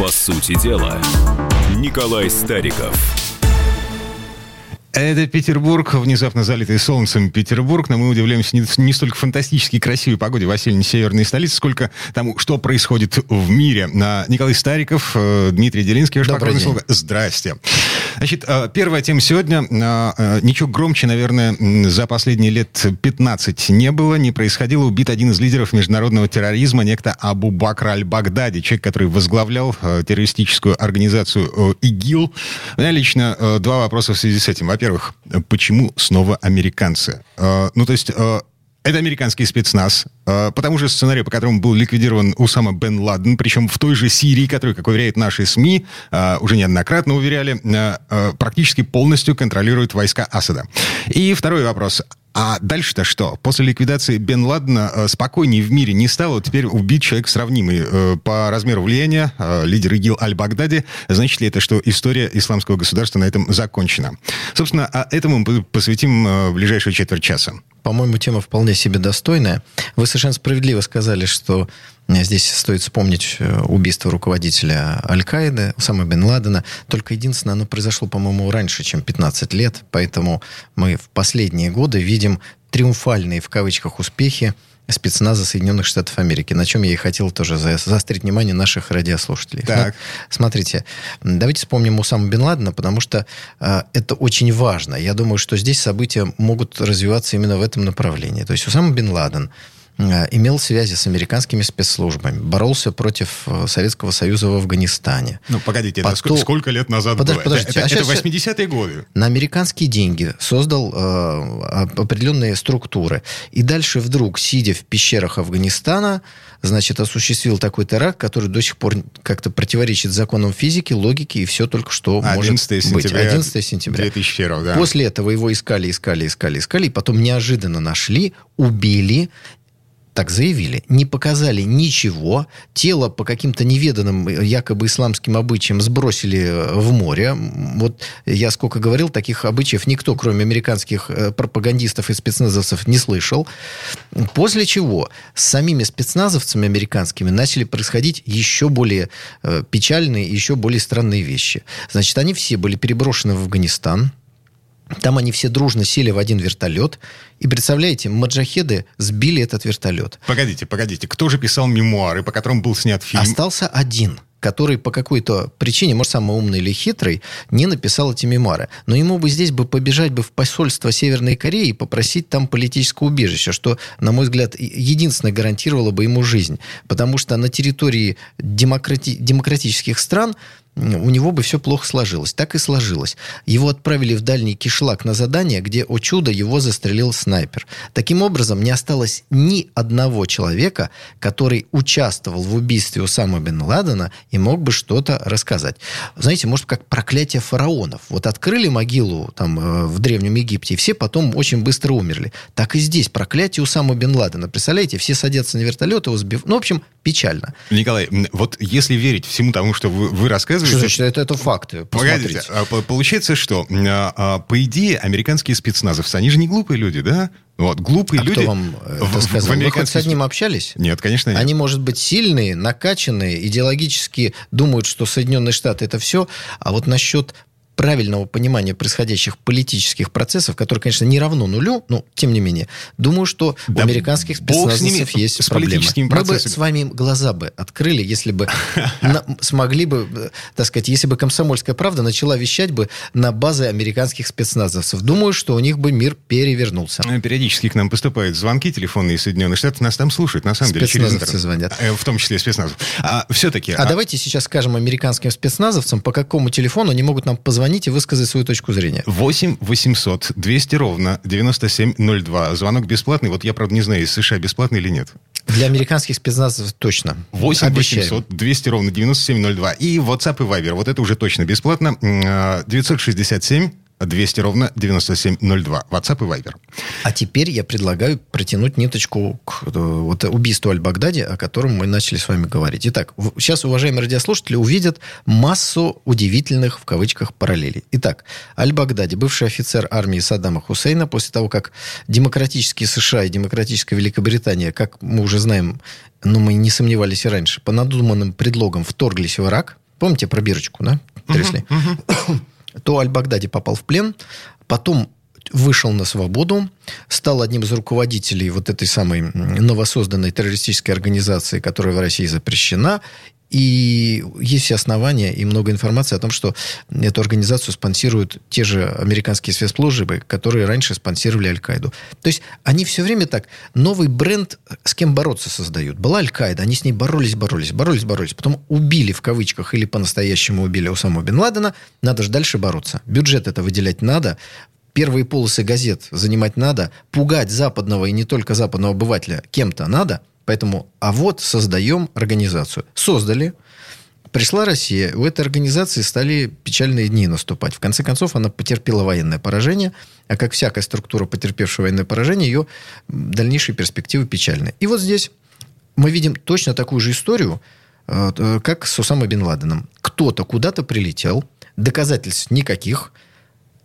По сути дела, Николай Стариков. Это Петербург, внезапно залитый солнцем Петербург, но мы удивляемся не, не столько фантастически красивой погоде в осенней северной столице, сколько тому, что происходит в мире. Николай Стариков, э, Дмитрий Делинский, ваш Добрый день. Слуга. Здрасте. Значит, э, первая тема сегодня. Э, ничего громче, наверное, за последние лет 15 не было, не происходило. Убит один из лидеров международного терроризма, некто Абу Бакр аль-Багдади, человек, который возглавлял террористическую организацию ИГИЛ. У меня лично два вопроса в связи с этим во-первых, почему снова американцы? Э, ну, то есть... Э, это американский спецназ, э, по тому же сценарию, по которому был ликвидирован Усама бен Ладен, причем в той же Сирии, которую, как уверяют наши СМИ, уже неоднократно уверяли, практически полностью контролируют войска Асада. И второй вопрос. А дальше-то что? После ликвидации Бен Ладена э, спокойнее в мире не стало. Теперь убит человек сравнимый э, по размеру влияния, э, лидер ИГИЛ Аль-Багдади. Значит ли это, что история исламского государства на этом закончена? Собственно, а этому мы посвятим ближайшую четверть часа. По-моему, тема вполне себе достойная. Вы совершенно справедливо сказали, что Здесь стоит вспомнить э, убийство руководителя Аль-Каиды, Усама бен Ладена. Только единственное, оно произошло, по-моему, раньше, чем 15 лет. Поэтому мы в последние годы видим триумфальные, в кавычках, успехи спецназа Соединенных Штатов Америки, на чем я и хотел тоже заострить внимание наших радиослушателей. Так. Ну, смотрите, давайте вспомним Усама бен Ладена, потому что э, это очень важно. Я думаю, что здесь события могут развиваться именно в этом направлении. То есть Усама бен Ладен Э, имел связи с американскими спецслужбами, боролся против э, Советского Союза в Афганистане. Ну, погодите, Потом... это сколько, сколько лет назад Подож, было? Подождите, это, а это 80-е годы. На американские деньги создал э, определенные структуры. И дальше вдруг, сидя в пещерах Афганистана, значит, осуществил такой теракт, который до сих пор как-то противоречит законам физики, логики, и все только что 11 может сентября быть. 11 сентября. 2001, да. После этого его искали, искали, искали, искали, и потом неожиданно нашли, убили, так заявили, не показали ничего, тело по каким-то неведанным якобы исламским обычаям сбросили э, в море. Вот я сколько говорил, таких обычаев никто, кроме американских э, пропагандистов и спецназовцев, не слышал. После чего с самими спецназовцами американскими начали происходить еще более э, печальные, еще более странные вещи. Значит, они все были переброшены в Афганистан, там они все дружно сели в один вертолет. И представляете, маджахеды сбили этот вертолет. Погодите, погодите. Кто же писал мемуары, по которым был снят фильм? Остался один который по какой-то причине, может, самый умный или хитрый, не написал эти мемуары. Но ему бы здесь бы побежать бы в посольство Северной Кореи и попросить там политическое убежище, что, на мой взгляд, единственное гарантировало бы ему жизнь. Потому что на территории демократи- демократических стран у него бы все плохо сложилось. Так и сложилось. Его отправили в дальний кишлак на задание, где, о чудо, его застрелил снайпер. Таким образом, не осталось ни одного человека, который участвовал в убийстве Усама бен Ладена и мог бы что-то рассказать. Знаете, может, как проклятие фараонов. Вот открыли могилу там э, в Древнем Египте, и все потом очень быстро умерли. Так и здесь проклятие Усама бен Ладена. Представляете, все садятся на вертолет, его сбив... Ну, в общем, печально. Николай, вот если верить всему тому, что вы, вы рассказываете, что значит, это, это факты. Погодите, а, получается, что, а, а, по идее, американские спецназовцы, они же не глупые люди, да? Вот, глупые а люди... кто вам это сказал? В Вы хоть с одним общались? Нет, конечно, нет. Они, может быть, сильные, накачанные, идеологически думают, что Соединенные Штаты это все, а вот насчет правильного понимания происходящих политических процессов, которое, конечно, не равно нулю, но тем не менее, думаю, что да у американских спецназовцев есть с проблемы. Мы бы с вами глаза бы открыли, если бы смогли бы, э, так сказать, если бы комсомольская правда начала вещать бы на базы американских спецназовцев. Думаю, что у них бы мир перевернулся. Ну, периодически к нам поступают звонки телефонные из Соединенных Штатов, нас там слушают, на самом деле. Спецназовцы звонят. Э, в том числе спецназов. А все-таки... А, а давайте сейчас скажем американским спецназовцам, по какому телефону они могут нам позвонить позвонить и высказать свою точку зрения. 8 800 200 ровно 9702. Звонок бесплатный. Вот я, правда, не знаю, из США бесплатный или нет. Для американских спецназов точно. 8 Обещаем. 800 200 ровно 9702. И WhatsApp и Viber. Вот это уже точно бесплатно. 967 200 ровно 9702. WhatsApp и Viber. А теперь я предлагаю протянуть ниточку к э, вот, убийству Аль-Багдади, о котором мы начали с вами говорить. Итак, сейчас уважаемые радиослушатели увидят массу удивительных, в кавычках, параллелей. Итак, Аль-Багдади, бывший офицер армии Саддама Хусейна, после того, как демократические США и демократическая Великобритания, как мы уже знаем, но мы не сомневались и раньше, по надуманным предлогам вторглись в Ирак – помните про бирочку, да, трясли, то Аль-Багдади попал в плен, потом вышел на свободу, стал одним из руководителей вот этой самой новосозданной террористической организации, которая в России запрещена, и есть основания и много информации о том, что эту организацию спонсируют те же американские спецслужбы, которые раньше спонсировали Аль-Каиду. То есть они все время так новый бренд с кем бороться создают. Была Аль-Каида, они с ней боролись, боролись, боролись, боролись. Потом убили в кавычках или по-настоящему убили Усаму Бен Ладена. Надо же дальше бороться. Бюджет это выделять надо первые полосы газет занимать надо, пугать западного и не только западного обывателя кем-то надо, поэтому, а вот создаем организацию. Создали, пришла Россия, у этой организации стали печальные дни наступать. В конце концов, она потерпела военное поражение, а как всякая структура, потерпевшая военное поражение, ее дальнейшие перспективы печальны. И вот здесь мы видим точно такую же историю, э, как с Усамой Бен Ладеном. Кто-то куда-то прилетел, доказательств никаких –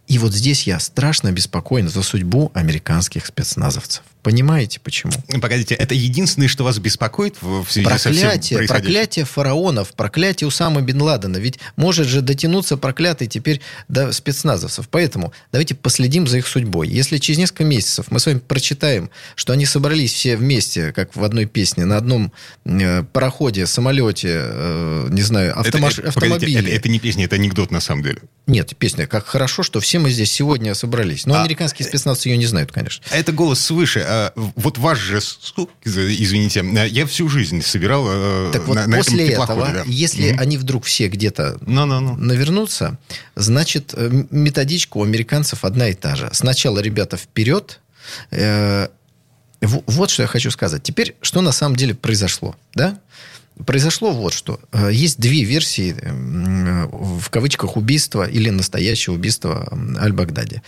и вот здесь я страшно беспокоен за судьбу американских спецназовцев. Понимаете, почему? Погодите, это единственное, что вас беспокоит в связи проклятие, со всем Проклятие фараонов, проклятие Усама Бен Ладена. Ведь может же дотянуться проклятый теперь до спецназовцев. Поэтому давайте последим за их судьбой. Если через несколько месяцев мы с вами прочитаем, что они собрались все вместе, как в одной песне, на одном э, пароходе, самолете, э, не знаю, автомаш... это, это, автомобиле. Это, это не песня, это анекдот на самом деле. Нет, песня. Как хорошо, что все мы здесь сегодня собрались. Но а, американские спецназовцы ее не знают, конечно. Это голос свыше. А, вот ваш же, извините, я всю жизнь собирал э, так вот на после этом этого, да. если mm-hmm. они вдруг все где-то no, no, no. навернутся, значит, э, методичка у американцев одна и та же. Сначала ребята вперед, э, вот что я хочу сказать. Теперь, что на самом деле произошло, да? Произошло вот что. Э, есть две версии, в кавычках, убийства или настоящего убийства Аль-Багдади.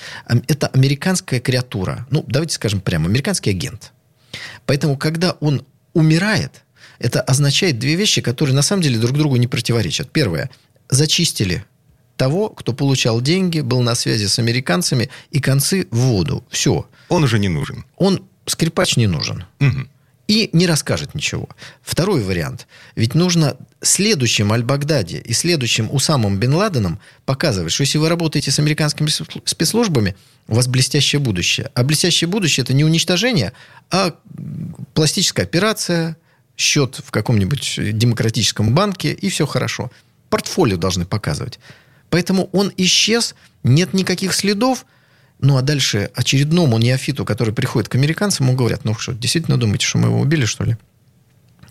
Это американская креатура. Ну, давайте скажем прямо, американский агент. Поэтому, когда он умирает, это означает две вещи, которые на самом деле друг другу не противоречат. Первое. Зачистили того, кто получал деньги, был на связи с американцами, и концы в воду. Все. Он уже не нужен. Он, скрипач, не нужен. Угу и не расскажет ничего. Второй вариант. Ведь нужно следующим Аль-Багдади и следующим Усамом Бен Ладеном показывать, что если вы работаете с американскими спецслужбами, у вас блестящее будущее. А блестящее будущее – это не уничтожение, а пластическая операция, счет в каком-нибудь демократическом банке, и все хорошо. Портфолио должны показывать. Поэтому он исчез, нет никаких следов – ну, а дальше очередному неофиту, который приходит к американцам, ему говорят, ну что, действительно думаете, что мы его убили, что ли?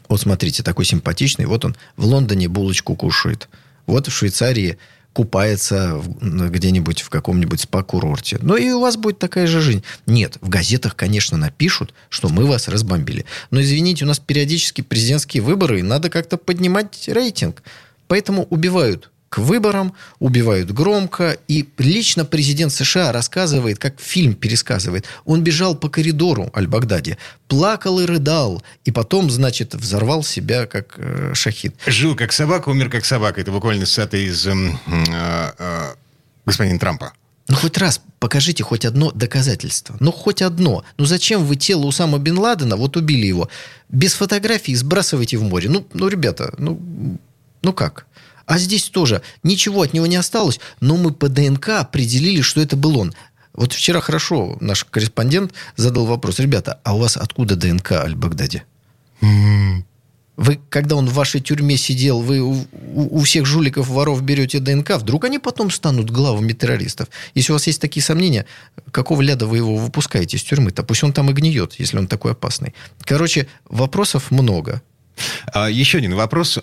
Вот смотрите, такой симпатичный. Вот он в Лондоне булочку кушает. Вот в Швейцарии купается где-нибудь в каком-нибудь спа-курорте. Ну и у вас будет такая же жизнь. Нет, в газетах, конечно, напишут, что мы вас разбомбили. Но, извините, у нас периодически президентские выборы, и надо как-то поднимать рейтинг. Поэтому убивают к выборам, убивают громко. И лично президент США рассказывает, как фильм пересказывает. Он бежал по коридору Аль-Багдади, плакал и рыдал. И потом, значит, взорвал себя как э, шахид. Жил как собака, умер как собака. Это буквально цитата из э, э, господина Трампа. Ну, хоть раз покажите хоть одно доказательство. Ну, хоть одно. Ну, зачем вы тело Усама Бен Ладена, вот убили его, без фотографии сбрасываете в море? Ну, ну ребята, ну, ну как? А здесь тоже ничего от него не осталось, но мы по ДНК определили, что это был он. Вот вчера хорошо наш корреспондент задал вопрос. Ребята, а у вас откуда ДНК Аль-Багдади? Вы, когда он в вашей тюрьме сидел, вы у, у всех жуликов, воров берете ДНК, вдруг они потом станут главами террористов. Если у вас есть такие сомнения, какого ляда вы его выпускаете из тюрьмы-то? Пусть он там и гниет, если он такой опасный. Короче, вопросов много. А, еще один вопрос.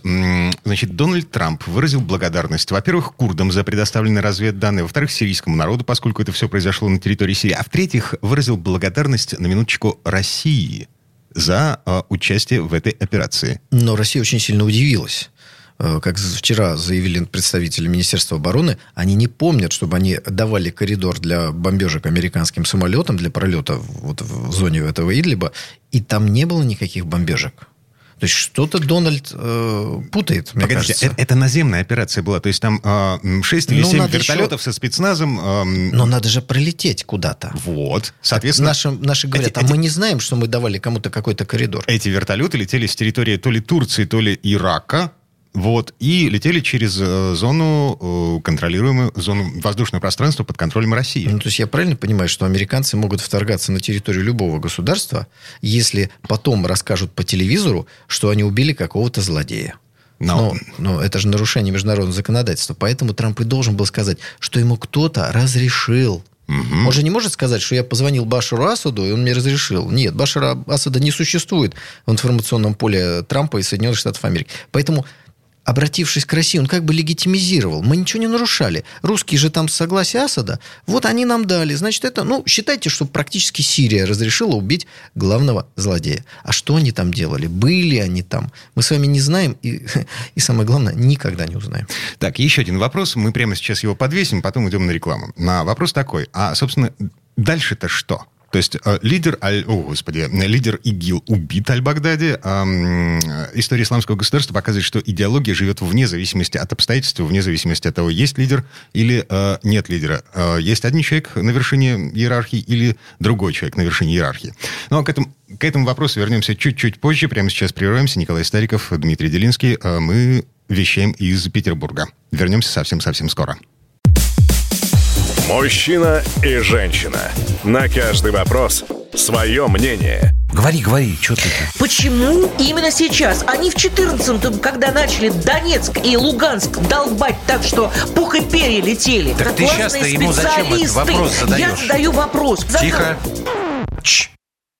Значит, Дональд Трамп выразил благодарность, во-первых, курдам за предоставленные разведданные, во-вторых, сирийскому народу, поскольку это все произошло на территории Сирии, а в-третьих, выразил благодарность, на минуточку, России за э, участие в этой операции. Но Россия очень сильно удивилась э, как вчера заявили представители Министерства обороны, они не помнят, чтобы они давали коридор для бомбежек американским самолетам для пролета вот в зоне этого Идлиба, и там не было никаких бомбежек. То есть что-то Дональд э, путает, мне Погодите, кажется. Это, это наземная операция была, то есть там э, 6 или ну, 7 вертолетов еще... со спецназом. Э, Но надо же пролететь куда-то. Вот, соответственно... Наши, наши говорят, эти, а эти... мы не знаем, что мы давали кому-то какой-то коридор. Эти вертолеты летели с территории то ли Турции, то ли Ирака, Вот, и летели через э, зону, э, контролируемую, зону воздушного пространства под контролем России. Ну, то есть я правильно понимаю, что американцы могут вторгаться на территорию любого государства, если потом расскажут по телевизору, что они убили какого-то злодея? Но, но, но это же нарушение международного законодательства. Поэтому Трамп и должен был сказать, что ему кто-то разрешил Угу. Он же не может сказать, что я позвонил Башару Асаду, и он мне разрешил. Нет, Башара Асада не существует в информационном поле Трампа и Соединенных Штатов Америки. Поэтому обратившись к России, он как бы легитимизировал. Мы ничего не нарушали. Русские же там с согласия Асада, вот они нам дали. Значит, это, ну, считайте, что практически Сирия разрешила убить главного злодея. А что они там делали? Были они там? Мы с вами не знаем и, и самое главное, никогда не узнаем. Так, еще один вопрос. Мы прямо сейчас его подвесим, потом идем на рекламу. На вопрос такой. А, собственно, дальше-то что? То есть э, лидер, Аль, о, господи, лидер ИГИЛ убит Аль-Багдади. Э, история исламского государства показывает, что идеология живет вне зависимости от обстоятельств, вне зависимости от того, есть лидер или э, нет лидера. Есть один человек на вершине иерархии или другой человек на вершине иерархии. Но ну, а к этому, к этому вопросу вернемся чуть-чуть позже. Прямо сейчас прерываемся. Николай Стариков, Дмитрий Делинский. Мы вещаем из Петербурга. Вернемся совсем-совсем скоро. Мужчина и женщина. На каждый вопрос свое мнение. Говори, говори, что ты? Почему именно сейчас? Они в 14-м, когда начали Донецк и Луганск долбать так, что пух и перья летели. Так ты сейчас-то ему зачем этот вопрос задаешь? Я задаю вопрос. Тихо. Чш.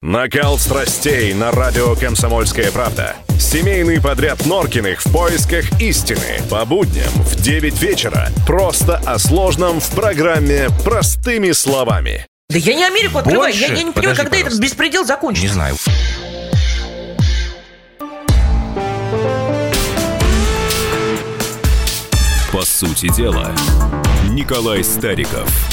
Накал страстей на радио «Комсомольская правда». Семейный подряд Норкиных в поисках истины. По будням в 9 вечера. Просто о сложном в программе «Простыми словами». Да я не Америку открываю. Я, я не понимаю, когда пожалуйста. этот беспредел закончится. Не знаю. По сути дела, Николай Стариков –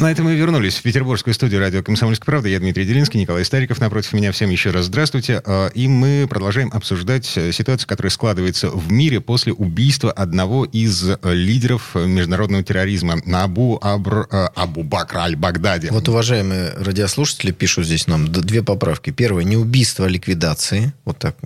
на этом мы вернулись в петербургскую студию радио «Комсомольская правда». Я Дмитрий Делинский, Николай Стариков. Напротив меня всем еще раз здравствуйте. А, и мы продолжаем обсуждать э, ситуацию, которая складывается в мире после убийства одного из э, лидеров международного терроризма Абу, Абр, э, Абу Бакра Аль-Багдади. Вот, уважаемые радиослушатели, пишут здесь нам две поправки. Первое, не убийство, а ликвидации. Вот так.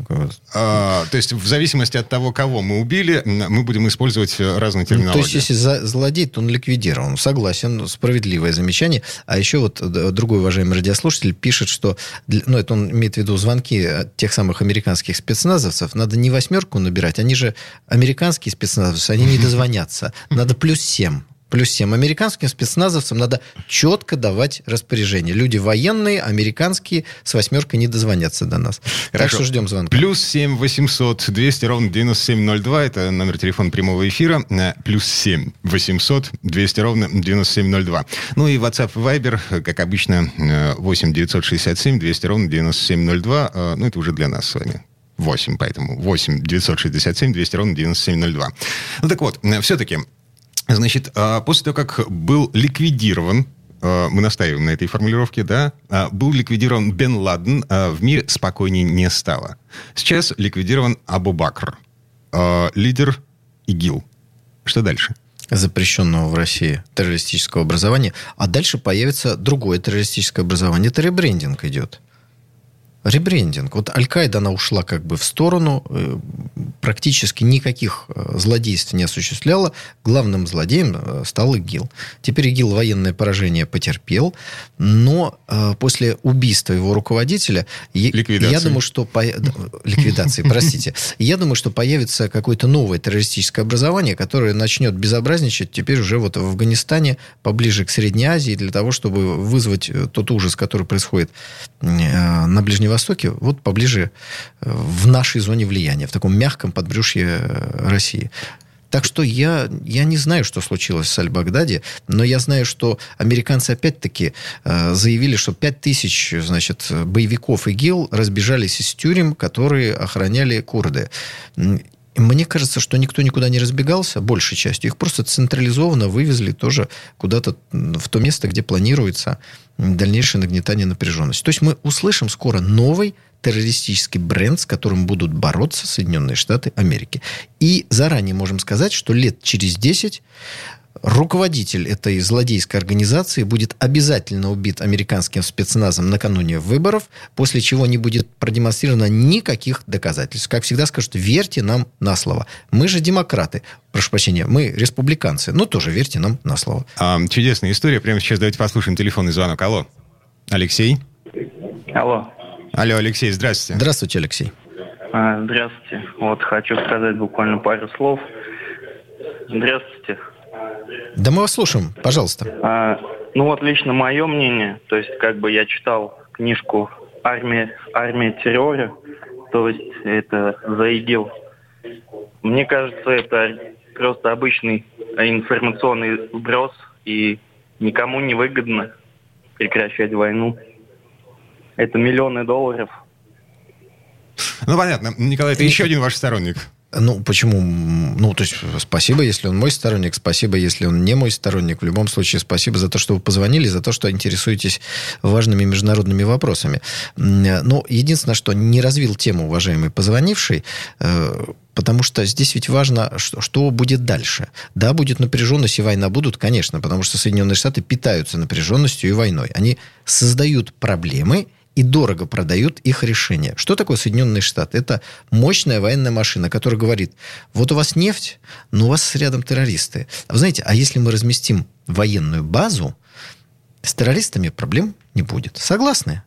А, то есть в зависимости от того, кого мы убили, мы будем использовать разные терминологии. Ну, то есть если злодей, то он ликвидирован. Согласен, справедливо справедливое замечание. А еще вот другой уважаемый радиослушатель пишет, что, ну, это он имеет в виду звонки тех самых американских спецназовцев, надо не восьмерку набирать, они же американские спецназовцы, они не дозвонятся. Надо плюс семь плюс 7. Американским спецназовцам надо четко давать распоряжение. Люди военные, американские, с восьмеркой не дозвонятся до нас. Хорошо. Так что ждем звонка. Плюс 7 800 200 ровно 9702. Это номер телефона прямого эфира. Э, плюс 7 800 200 ровно 9702. Ну и WhatsApp Viber, как обычно, 8 967 200 ровно 9702. Э, ну, это уже для нас с вами. 8, поэтому 8 967 200 ровно 9702. Ну так вот, э, все-таки Значит, а, после того, как был ликвидирован а, мы настаиваем на этой формулировке, да, а, был ликвидирован Бен Ладен, в мире спокойнее не стало. Сейчас ликвидирован Абу Бакр, лидер ИГИЛ. Что дальше? запрещенного в России террористического образования, а дальше появится другое террористическое образование. Это ребрендинг идет ребрендинг. Вот Аль-Каида, она ушла как бы в сторону, э, практически никаких э, злодейств не осуществляла. Главным злодеем э, стал ИГИЛ. Теперь ИГИЛ военное поражение потерпел, но после убийства его руководителя, Ликвидации. я думаю, что... По... Ликвидации, простите. Я думаю, что появится какое-то новое террористическое образование, которое начнет безобразничать теперь уже вот в Афганистане, поближе к Средней Азии, для того, чтобы вызвать тот ужас, который происходит на Ближнем Востоке, вот поближе э, в нашей зоне влияния, в таком мягком подбрюшье э, России. Так что я, я не знаю, что случилось с Аль-Багдади, но я знаю, что американцы опять-таки э, заявили, что 5 тысяч значит, боевиков ИГИЛ разбежались из тюрем, которые охраняли курды. Мне кажется, что никто никуда не разбегался, большей частью. Их просто централизованно вывезли тоже куда-то в то место, где планируется дальнейшее нагнетание напряженности. То есть мы услышим скоро новый террористический бренд, с которым будут бороться Соединенные Штаты Америки. И заранее можем сказать, что лет через 10 руководитель этой злодейской организации будет обязательно убит американским спецназом накануне выборов, после чего не будет продемонстрировано никаких доказательств. Как всегда скажут, верьте нам на слово. Мы же демократы. Прошу прощения, мы республиканцы. Ну, тоже верьте нам на слово. А, чудесная история. Прямо сейчас давайте послушаем телефонный звонок. Алло. Алексей? Алло. Алло, Алексей, здравствуйте. Здравствуйте, Алексей. А, здравствуйте. Вот хочу сказать буквально пару слов. Здравствуйте. Да мы вас слушаем, пожалуйста. А, ну вот лично мое мнение, то есть как бы я читал книжку «Армия, армия террора», то есть это за ИГИЛ. Мне кажется, это просто обычный информационный вброс, и никому не выгодно прекращать войну. Это миллионы долларов. Ну, понятно. Николай, это еще один ваш сторонник. Ну, почему? Ну, то есть, спасибо, если он мой сторонник, спасибо, если он не мой сторонник. В любом случае, спасибо за то, что вы позвонили, за то, что интересуетесь важными международными вопросами. Но единственное, что не развил тему, уважаемый позвонивший, э, Потому что здесь ведь важно, что, что будет дальше. Да, будет напряженность и война будут, конечно, потому что Соединенные Штаты питаются напряженностью и войной. Они создают проблемы и дорого продают их решения. Что такое Соединенные Штаты? Это мощная военная машина, которая говорит, вот у вас нефть, но у вас рядом террористы. А вы знаете, а если мы разместим военную базу, с террористами проблем не будет. Согласны?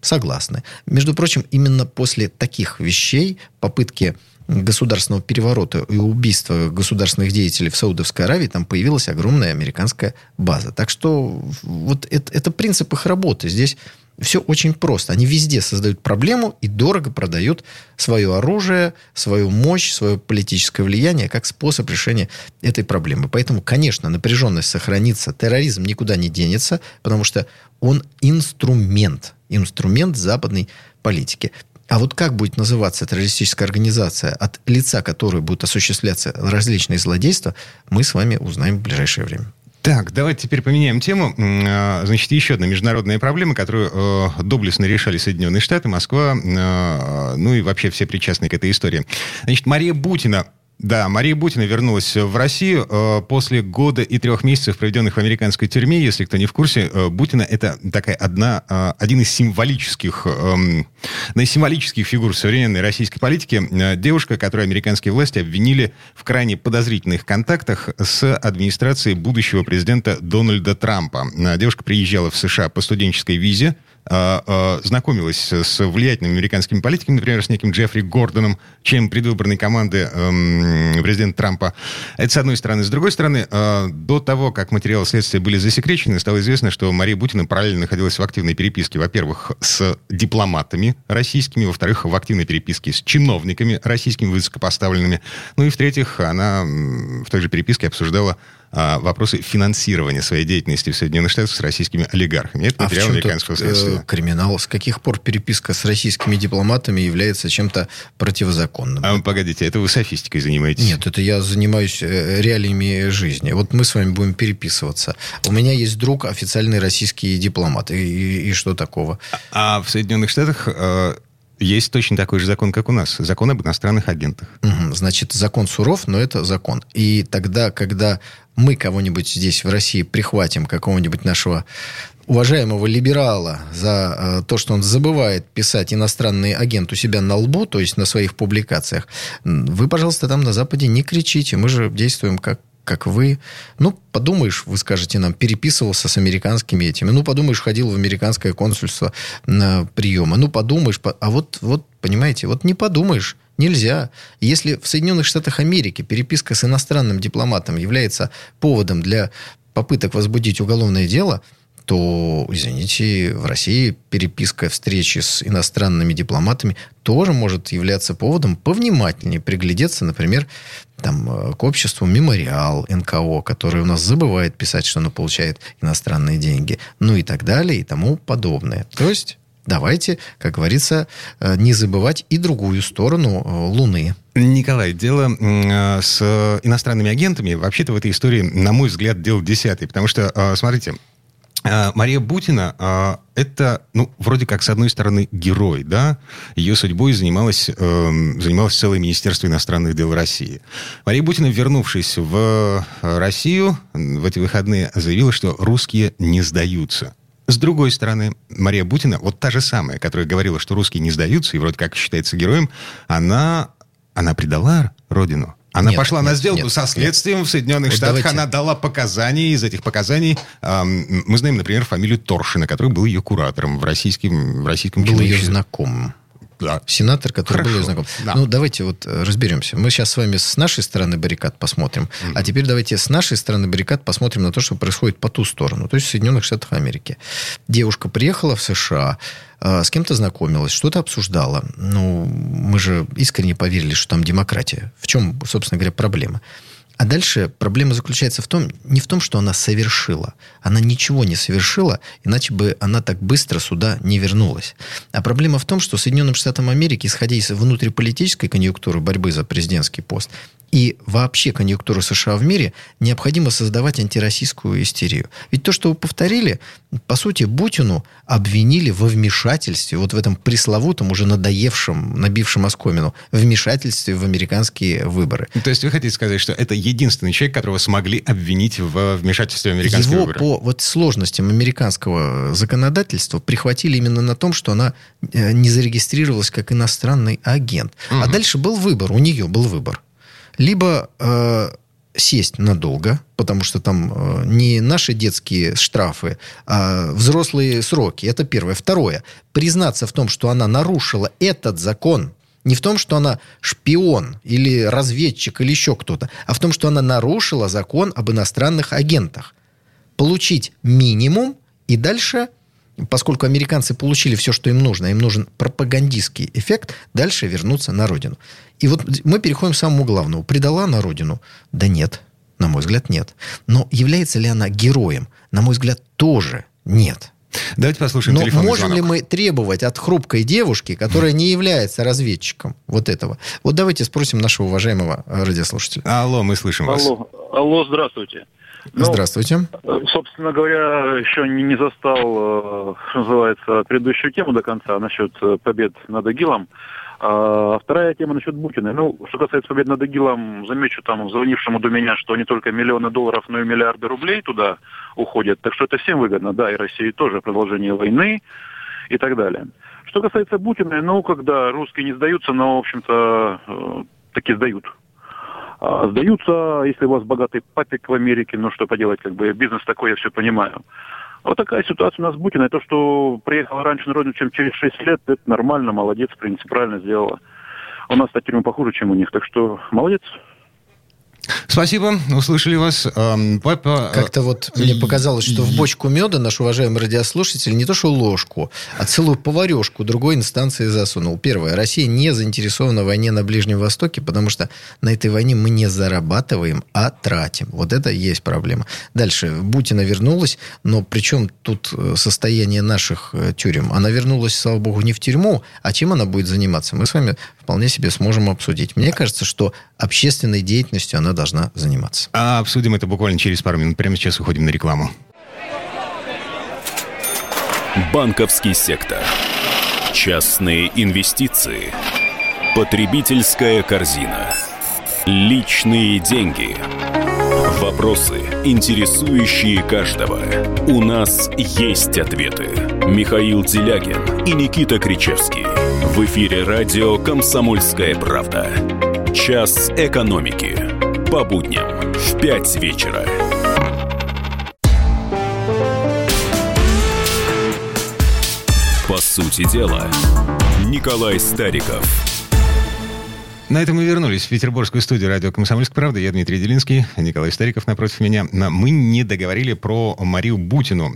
Согласны. Между прочим, именно после таких вещей, попытки государственного переворота и убийства государственных деятелей в Саудовской Аравии, там появилась огромная американская база. Так что вот это, это принцип их работы. Здесь все очень просто. Они везде создают проблему и дорого продают свое оружие, свою мощь, свое политическое влияние как способ решения этой проблемы. Поэтому, конечно, напряженность сохранится, терроризм никуда не денется, потому что он инструмент, инструмент западной политики. А вот как будет называться террористическая организация, от лица которой будут осуществляться различные злодейства, мы с вами узнаем в ближайшее время. Так, давайте теперь поменяем тему. А, значит, еще одна международная проблема, которую э, доблестно решали Соединенные Штаты, Москва, э, ну и вообще все причастные к этой истории. Значит, Мария Бутина да, Мария Бутина вернулась в Россию э, после года и трех месяцев, проведенных в американской тюрьме. Если кто не в курсе, э, Бутина это такая одна, э, один из символических, э, символических фигур современной российской политики. Девушка, которую американские власти обвинили в крайне подозрительных контактах с администрацией будущего президента Дональда Трампа. Девушка приезжала в США по студенческой визе, знакомилась с влиятельными американскими политиками, например, с неким Джеффри Гордоном, чем предвыборной команды эм, президента Трампа. Это с одной стороны. С другой стороны, э, до того, как материалы следствия были засекречены, стало известно, что Мария Бутина параллельно находилась в активной переписке, во-первых, с дипломатами российскими, во-вторых, в активной переписке с чиновниками российскими высокопоставленными, ну и в-третьих, она в той же переписке обсуждала а, вопросы финансирования своей деятельности в Соединенных Штатах с российскими олигархами. Это материал а американского следствия. Э, криминал. С каких пор переписка с российскими дипломатами является чем-то противозаконным? А, погодите, это вы софистикой занимаетесь? Нет, это я занимаюсь э, реалиями жизни. Вот мы с вами будем переписываться. У меня есть друг, официальный российский дипломат. И, и, и что такого? А в Соединенных Штатах э, есть точно такой же закон, как у нас. Закон об иностранных агентах. Угу. Значит, закон суров, но это закон. И тогда, когда мы кого-нибудь здесь в России прихватим, какого-нибудь нашего уважаемого либерала за э, то, что он забывает писать иностранный агент у себя на лбу, то есть на своих публикациях, вы, пожалуйста, там на Западе не кричите. Мы же действуем как как вы. Ну, подумаешь, вы скажете нам, переписывался с американскими этими. Ну, подумаешь, ходил в американское консульство на приемы. Ну, подумаешь. А вот, вот, понимаете, вот не подумаешь. Нельзя. Если в Соединенных Штатах Америки переписка с иностранным дипломатом является поводом для попыток возбудить уголовное дело – то, извините, в России переписка встречи с иностранными дипломатами тоже может являться поводом повнимательнее приглядеться, например, там, э, к обществу «Мемориал» НКО, который у нас забывает писать, что оно получает иностранные деньги, ну и так далее, и тому подобное. То есть давайте, как говорится, э, не забывать и другую сторону э, Луны. Николай, дело с иностранными агентами вообще-то в этой истории, на мой взгляд, дело десятый. Потому что, смотрите, Мария Бутина а, это, ну, вроде как, с одной стороны, герой, да? Ее судьбой занималось, э, занималось целое Министерство иностранных дел России. Мария Бутина, вернувшись в Россию, в эти выходные заявила, что русские не сдаются. С другой стороны, Мария Бутина, вот та же самая, которая говорила, что русские не сдаются и вроде как считается героем, она, она предала родину. Она нет, пошла нет, на сделку нет, со следствием нет. в Соединенных вот Штатах. Давайте. Она дала показания. Из этих показаний эм, мы знаем, например, фамилию Торшина, который был ее куратором в российском, в российском Был ее знакомым. Да. Сенатор, который Хорошо. был ее знаком. Да. Ну, давайте вот э, разберемся. Мы сейчас с вами с нашей стороны баррикад посмотрим, mm-hmm. а теперь давайте с нашей стороны баррикад посмотрим на то, что происходит по ту сторону, то есть в Соединенных Штатах Америки. Девушка приехала в США, э, с кем-то знакомилась, что-то обсуждала. Ну, мы же искренне поверили, что там демократия. В чем, собственно говоря, проблема? А дальше проблема заключается в том, не в том, что она совершила. Она ничего не совершила, иначе бы она так быстро сюда не вернулась. А проблема в том, что Соединенным Штатам Америки, исходя из внутриполитической конъюнктуры борьбы за президентский пост, и вообще конъюнктуру США в мире, необходимо создавать антироссийскую истерию. Ведь то, что вы повторили, по сути, Бутину обвинили во вмешательстве, вот в этом пресловутом, уже надоевшем, набившем оскомину, вмешательстве в американские выборы. То есть вы хотите сказать, что это единственный человек, которого смогли обвинить в вмешательстве в американские Его выборы? по вот сложностям американского законодательства прихватили именно на том, что она э, не зарегистрировалась как иностранный агент. Угу. А дальше был выбор, у нее был выбор либо э, сесть надолго, потому что там э, не наши детские штрафы, а взрослые сроки. Это первое. Второе. Признаться в том, что она нарушила этот закон, не в том, что она шпион или разведчик или еще кто-то, а в том, что она нарушила закон об иностранных агентах. Получить минимум и дальше поскольку американцы получили все, что им нужно, им нужен пропагандистский эффект, дальше вернуться на родину. И вот мы переходим к самому главному. Предала на родину? Да нет. На мой взгляд, нет. Но является ли она героем? На мой взгляд, тоже нет. Давайте послушаем Но можем звонок. ли мы требовать от хрупкой девушки, которая не является разведчиком вот этого? Вот давайте спросим нашего уважаемого радиослушателя. Алло, мы слышим вас. Алло, алло здравствуйте. Ну, Здравствуйте. Собственно говоря, еще не, не застал, э, что называется, предыдущую тему до конца насчет э, побед над ИГИЛом. А вторая тема насчет Бутина. Ну, что касается побед над ИГИЛом, замечу там звонившему до меня, что не только миллионы долларов, но и миллиарды рублей туда уходят. Так что это всем выгодно, да, и России тоже, продолжение войны и так далее. Что касается Бутина, ну, когда русские не сдаются, но, в общем-то, э, таки сдают. А, сдаются, если у вас богатый папик в Америке, ну что поделать, как бы бизнес такой, я все понимаю. Вот такая ситуация у нас с Бутиной. То, что приехала раньше на родину, чем через 6 лет, это нормально, молодец, в принципе, правильно сделала. У нас тюрьма похуже, чем у них. Так что молодец. Спасибо, услышали вас. Папа... Как-то вот мне показалось, что в бочку меда наш уважаемый радиослушатель не то что ложку, а целую поварешку другой инстанции засунул. Первое. Россия не заинтересована в войне на Ближнем Востоке, потому что на этой войне мы не зарабатываем, а тратим. Вот это и есть проблема. Дальше. Бутина вернулась, но причем тут э, состояние наших э, тюрем? Она вернулась, слава богу, не в тюрьму, а чем она будет заниматься? Мы с вами вполне себе сможем обсудить. Мне кажется, что общественной деятельностью она должна заниматься. А обсудим это буквально через пару минут. Прямо сейчас уходим на рекламу. Банковский сектор. Частные инвестиции. Потребительская корзина. Личные деньги. Вопросы, интересующие каждого. У нас есть ответы. Михаил Делягин и Никита Кричевский. В эфире радио «Комсомольская правда». Час экономики. По будням в 5 вечера. По сути дела, Николай Стариков. На этом мы вернулись в петербургскую студию радио «Комсомольская правда». Я Дмитрий Делинский, Николай Стариков напротив меня. Мы не договорили про Марию Бутину.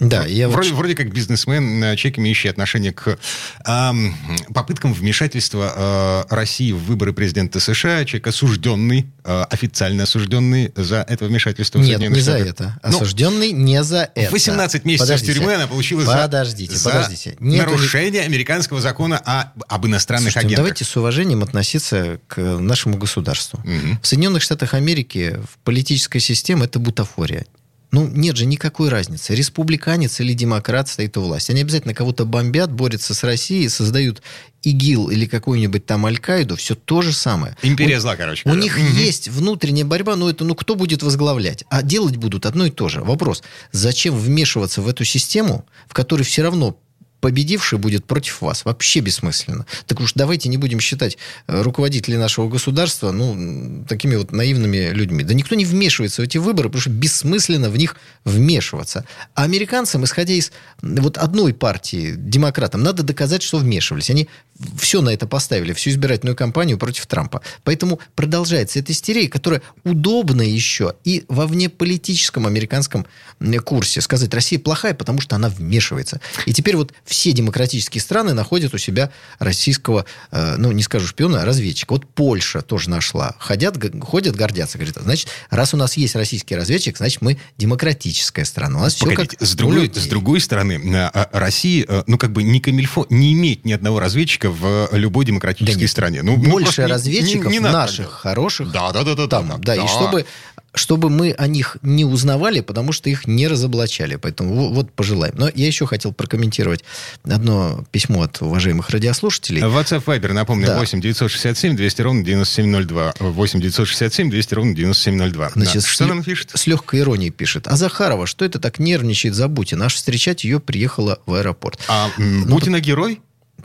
Да, я вроде, вот... вроде как бизнесмен, э, человек, имеющий отношение к э, попыткам вмешательства э, России в выборы президента США, человек осужденный, э, официально осужденный за это вмешательство. Нет, не за это. Ну, осужденный ну, не за это. 18 месяцев подождите, тюрьмы она получила подождите, за, подождите. за Нету... нарушение американского закона о, об иностранных Слушайте, ну агентах. Давайте с уважением относиться к нашему государству. Угу. В Соединенных Штатах Америки в политической системе это бутафория Ну, нет же никакой разницы. Республиканец или демократ стоит у власти. Они обязательно кого-то бомбят, борются с Россией, создают ИГИЛ или какую-нибудь там Аль-Каиду. Все то же самое. Империя у, зла, короче. У них угу. есть внутренняя борьба, но это, ну, кто будет возглавлять? А делать будут одно и то же. Вопрос, зачем вмешиваться в эту систему, в которой все равно победивший будет против вас. Вообще бессмысленно. Так уж давайте не будем считать э, руководителей нашего государства ну, такими вот наивными людьми. Да никто не вмешивается в эти выборы, потому что бессмысленно в них вмешиваться. А американцам, исходя из вот одной партии, демократам, надо доказать, что вмешивались. Они все на это поставили, всю избирательную кампанию против Трампа. Поэтому продолжается эта истерия, которая удобна еще и во внеполитическом американском курсе. Сказать, Россия плохая, потому что она вмешивается. И теперь вот все демократические страны находят у себя российского, э, ну, не скажу шпиона, а разведчика. Вот Польша тоже нашла. Ходят, ходят, гордятся. Говорят, значит, раз у нас есть российский разведчик, значит, мы демократическая страна. У нас Погодите, все как с другой, с другой стороны, э, э, ну, как бы не камильфо, не имеет ни одного разведчика в любой демократической да нет, стране. Ну, больше разведчиков не, не, не наших, надо. хороших. Да, да, да, да. Там, да, да, да. И чтобы чтобы мы о них не узнавали, потому что их не разоблачали. Поэтому вот пожелаем. Но я еще хотел прокомментировать одно письмо от уважаемых радиослушателей. WhatsApp Viber, напомню, да. 8 967 200 ровно 9702. 8 967 200 ровно 9702. Значит, да. Что с, нам пишет? С легкой иронией пишет. А Захарова, что это так нервничает за Бутина? Аж встречать ее приехала в аэропорт. А ну, Бутина герой?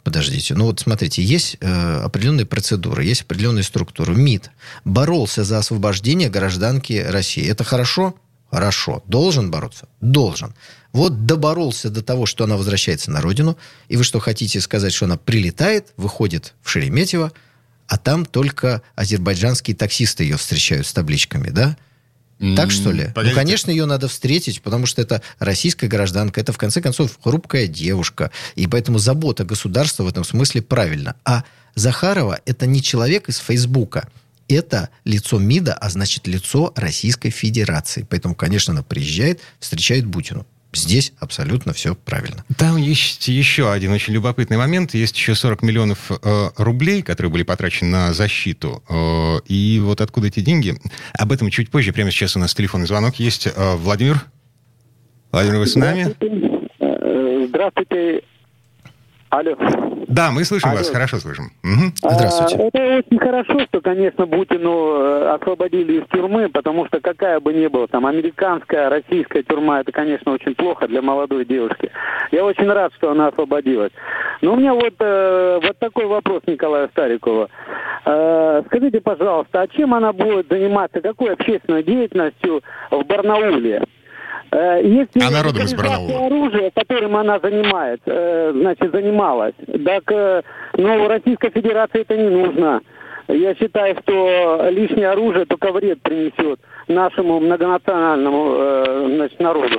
Подождите, ну вот смотрите, есть э, определенные процедуры, есть определенные структуры. МИД боролся за освобождение гражданки России. Это хорошо? Хорошо. Должен бороться? Должен. Вот доборолся до того, что она возвращается на родину, и вы что, хотите сказать, что она прилетает, выходит в Шереметьево, а там только азербайджанские таксисты ее встречают с табличками, да? Так что ли? Погодите. Ну, конечно, ее надо встретить, потому что это российская гражданка, это, в конце концов, хрупкая девушка. И поэтому забота государства в этом смысле правильно. А Захарова – это не человек из Фейсбука. Это лицо МИДа, а значит, лицо Российской Федерации. Поэтому, конечно, она приезжает, встречает Бутину. Здесь абсолютно все правильно. Там есть еще один очень любопытный момент. Есть еще 40 миллионов э, рублей, которые были потрачены на защиту. Э, и вот откуда эти деньги? Об этом чуть позже. Прямо сейчас у нас телефонный звонок есть. Э, Владимир? Владимир, вы с нами? Здравствуйте. Здравствуйте. Алло. Да, мы слышим Алло. вас, хорошо слышим. Угу. Здравствуйте. А, это очень хорошо, что, конечно, Бутину э, освободили из тюрьмы, потому что какая бы ни была там американская, российская тюрьма, это, конечно, очень плохо для молодой девушки. Я очень рад, что она освободилась. Но у меня вот, э, вот такой вопрос Николая Старикова. Э, скажите, пожалуйста, а чем она будет заниматься, какой общественной деятельностью в Барнауле? Э, если а народом из Барнаула? оружие, которым она занимает, э, значит, занималась, так, ну, Российской Федерации это не нужно. Я считаю, что лишнее оружие только вред принесет нашему многонациональному э, значит, народу.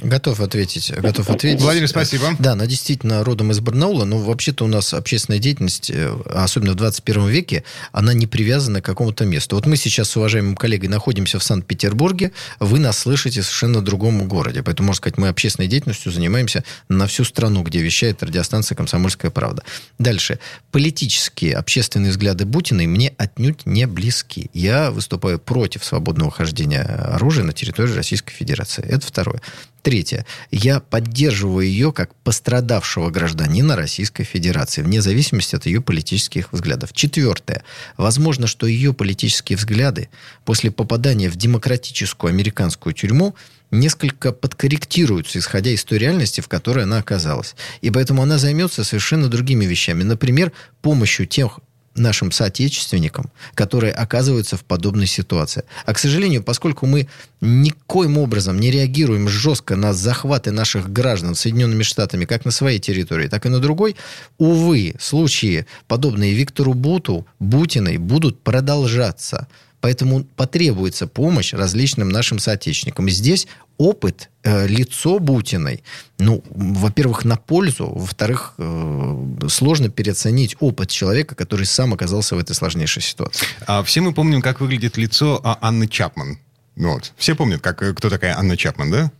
Готов ответить. Готов ответить. Владимир, спасибо. Да, она действительно родом из Барнаула, но вообще-то у нас общественная деятельность, э, особенно в 21 веке, она не привязана к какому-то месту. Вот мы сейчас с уважаемым коллегой находимся в Санкт-Петербурге, вы нас слышите в совершенно другом городе. Поэтому, можно сказать, мы общественной деятельностью занимаемся на всю страну, где вещает радиостанция «Комсомольская правда». Дальше. Политические, общественные взгляды Бутиной мне отнюдь не близки. Я выступаю против свободного хождения оружия на территории Российской Федерации. Это второе. Третье. Я поддерживаю ее как пострадавшего гражданина Российской Федерации, вне зависимости от ее политических взглядов. Четвертое. Возможно, что ее политические взгляды после попадания в демократическую американскую тюрьму несколько подкорректируются, исходя из той реальности, в которой она оказалась. И поэтому она займется совершенно другими вещами. Например, помощью тех нашим соотечественникам, которые оказываются в подобной ситуации. А, к сожалению, поскольку мы никоим образом не реагируем жестко на захваты наших граждан Соединенными Штатами как на своей территории, так и на другой, увы, случаи, подобные Виктору Буту, Бутиной, будут продолжаться. Поэтому потребуется помощь различным нашим соотечественникам. И здесь опыт, э, лицо Бутиной, ну, во-первых, на пользу, во-вторых, э, сложно переоценить опыт человека, который сам оказался в этой сложнейшей ситуации. А все мы помним, как выглядит лицо а, Анны Чапман. Ну вот. Все помнят, как, кто такая Анна Чапман, да?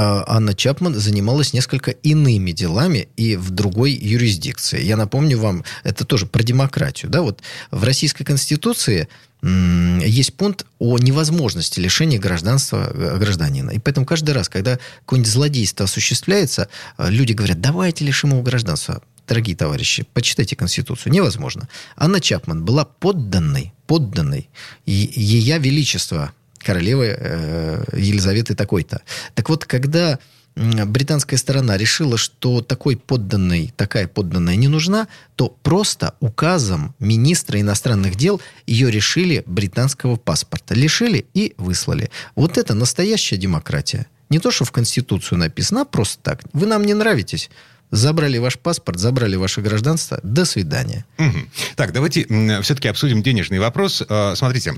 а Анна Чапман занималась несколько иными делами и в другой юрисдикции. Я напомню вам, это тоже про демократию. Да? Вот в Российской Конституции есть пункт о невозможности лишения гражданства э, гражданина. И поэтому каждый раз, когда какое-нибудь злодейство осуществляется, э, люди говорят, давайте лишим его гражданства. Дорогие товарищи, почитайте Конституцию. Невозможно. Анна Чапман была подданной, подданной Ее Величества королевы э, Елизаветы такой-то. Так вот, когда британская сторона решила, что такой подданный, такая подданная не нужна, то просто указом министра иностранных дел ее решили британского паспорта. Лишили и выслали. Вот это настоящая демократия. Не то, что в Конституцию написано, а просто так. Вы нам не нравитесь. Забрали ваш паспорт, забрали ваше гражданство. До свидания. Угу. Так, давайте все-таки обсудим денежный вопрос. А, смотрите,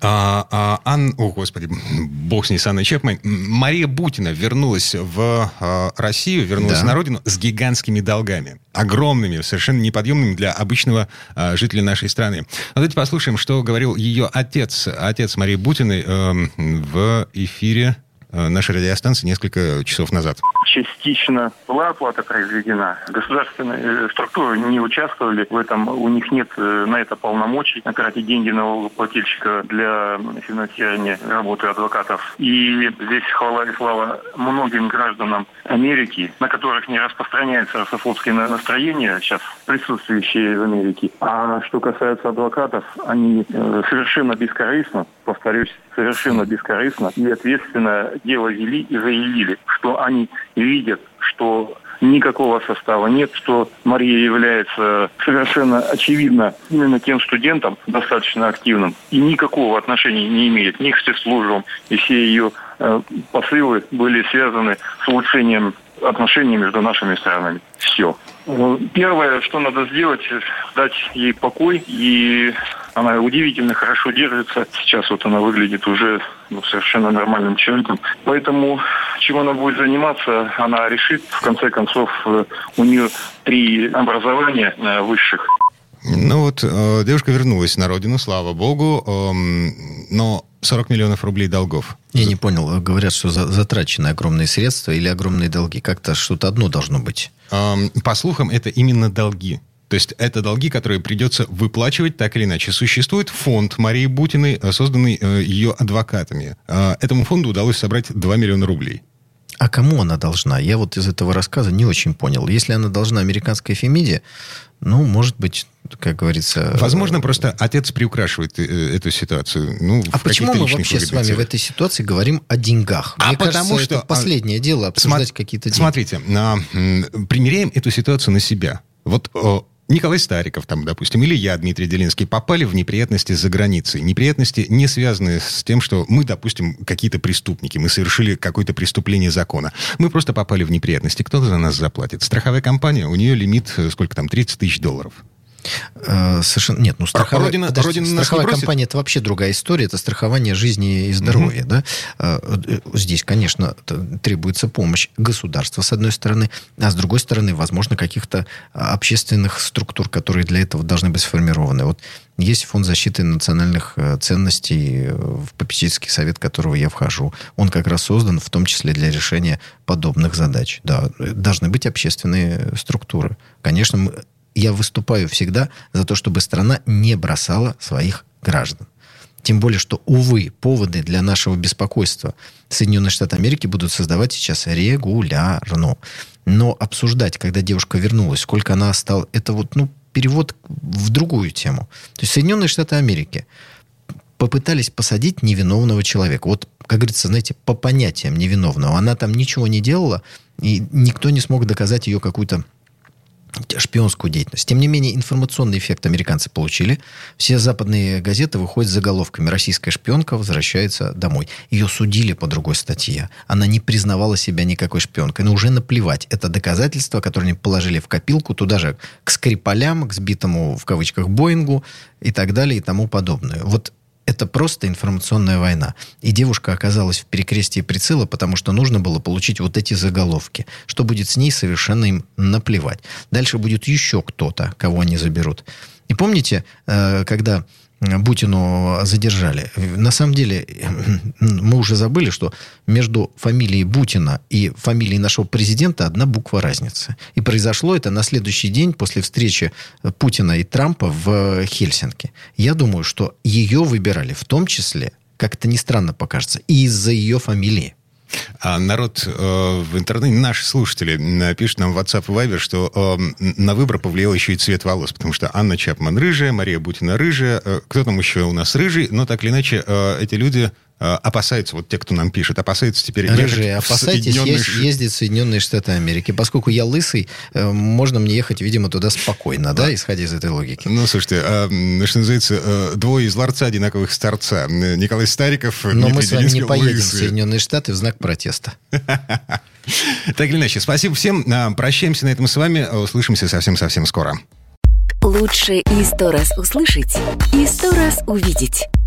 а, а, Ан... О, господи, бог с ней, с Анной Чепман. Мария Бутина вернулась в а, Россию, вернулась да. на родину с гигантскими долгами. Огромными, совершенно неподъемными для обычного а, жителя нашей страны. Давайте послушаем, что говорил ее отец, отец Марии Бутиной э, в эфире нашей радиостанции несколько часов назад. Частично была оплата произведена. Государственные э, структуры не участвовали в этом. У них нет э, на это полномочий тратить деньги налогоплательщика для финансирования работы адвокатов. И здесь хвала и слава многим гражданам Америки, на которых не распространяется русофобское настроение, сейчас присутствующие в Америке. А что касается адвокатов, они совершенно бескорыстно, повторюсь, совершенно бескорыстно и ответственно дело вели и заявили, что они видят, что никакого состава нет, что Мария является совершенно очевидно именно тем студентом, достаточно активным, и никакого отношения не имеет ни к спецслужбам, и все ее э, посылы были связаны с улучшением отношений между нашими странами. Все. Первое, что надо сделать, дать ей покой и она удивительно хорошо держится. Сейчас вот она выглядит уже ну, совершенно нормальным человеком. Поэтому чем она будет заниматься, она решит. В конце концов, э, у нее три образования э, высших. Ну вот, э, девушка вернулась на родину, слава богу, э, но 40 миллионов рублей долгов. Я не понял, говорят, что за, затрачены огромные средства или огромные долги. Как-то что-то одно должно быть. Э, по слухам, это именно долги. То есть это долги, которые придется выплачивать так или иначе. Существует фонд Марии Бутиной, э, созданный э, ее адвокатами. Э, этому фонду удалось собрать 2 миллиона рублей. А кому она должна? Я вот из этого рассказа не очень понял. Если она должна американской Фемиде, ну, может быть, как говорится... Возможно, просто отец приукрашивает эту ситуацию. Ну, а почему мы вообще с вами в этой ситуации говорим о деньгах? А Мне потому кажется, что... это последнее дело обсуждать см... какие-то деньги. Смотрите, примеряем эту ситуацию на себя. Вот Николай Стариков, там, допустим, или я, Дмитрий Делинский, попали в неприятности за границей. Неприятности не связанные с тем, что мы, допустим, какие-то преступники, мы совершили какое-то преступление закона. Мы просто попали в неприятности. Кто за нас заплатит? Страховая компания, у нее лимит, э, сколько там, 30 тысяч долларов. Э, совершенно нет, ну страховая, Родина, подожди, Родина страховая компания это вообще другая история, это страхование жизни и здоровья, угу. да. Э, э, здесь, конечно, требуется помощь государства с одной стороны, а с другой стороны, возможно, каких-то общественных структур, которые для этого должны быть сформированы. Вот есть фонд защиты национальных ценностей, в попечительский совет которого я вхожу. Он как раз создан в том числе для решения подобных задач. Да, должны быть общественные структуры. Конечно, мы я выступаю всегда за то, чтобы страна не бросала своих граждан. Тем более, что, увы, поводы для нашего беспокойства Соединенные Штаты Америки будут создавать сейчас регулярно. Но обсуждать, когда девушка вернулась, сколько она осталась, это вот, ну, перевод в другую тему. То есть Соединенные Штаты Америки попытались посадить невиновного человека. Вот, как говорится, знаете, по понятиям невиновного. Она там ничего не делала, и никто не смог доказать ее какую-то шпионскую деятельность. Тем не менее, информационный эффект американцы получили. Все западные газеты выходят с заголовками «Российская шпионка возвращается домой». Ее судили по другой статье. Она не признавала себя никакой шпионкой. Но уже наплевать. Это доказательства, которые они положили в копилку, туда же к Скрипалям, к сбитому, в кавычках, Боингу и так далее и тому подобное. Вот это просто информационная война. И девушка оказалась в перекрестии прицела, потому что нужно было получить вот эти заголовки. Что будет с ней, совершенно им наплевать. Дальше будет еще кто-то, кого они заберут. И помните, э, когда Бутину задержали. На самом деле, мы уже забыли, что между фамилией Бутина и фамилией нашего президента одна буква разницы. И произошло это на следующий день после встречи Путина и Трампа в Хельсинки. Я думаю, что ее выбирали в том числе, как это ни странно покажется, и из-за ее фамилии. А народ э, в интернете, наши слушатели, пишут нам в WhatsApp и Viber, что э, на выбор повлиял еще и цвет волос, потому что Анна Чапман рыжая, Мария Бутина рыжая, э, кто там еще у нас рыжий, но так или иначе э, эти люди опасаются, вот те, кто нам пишет, опасаются теперь Рыжие, ехать опасайтесь в езд, ездить в Соединенные Штаты Америки. Поскольку я лысый, э, можно мне ехать, видимо, туда спокойно, да, да исходя из этой логики. Ну, слушайте, а, что называется, э, двое из ларца одинаковых старца. Николай Стариков, Но Дмитрий мы с вами не поедем лысый. в Соединенные Штаты в знак протеста. Так или иначе, спасибо всем. А, прощаемся на этом с вами. Услышимся совсем-совсем скоро. Лучше и сто раз услышать, и сто раз увидеть.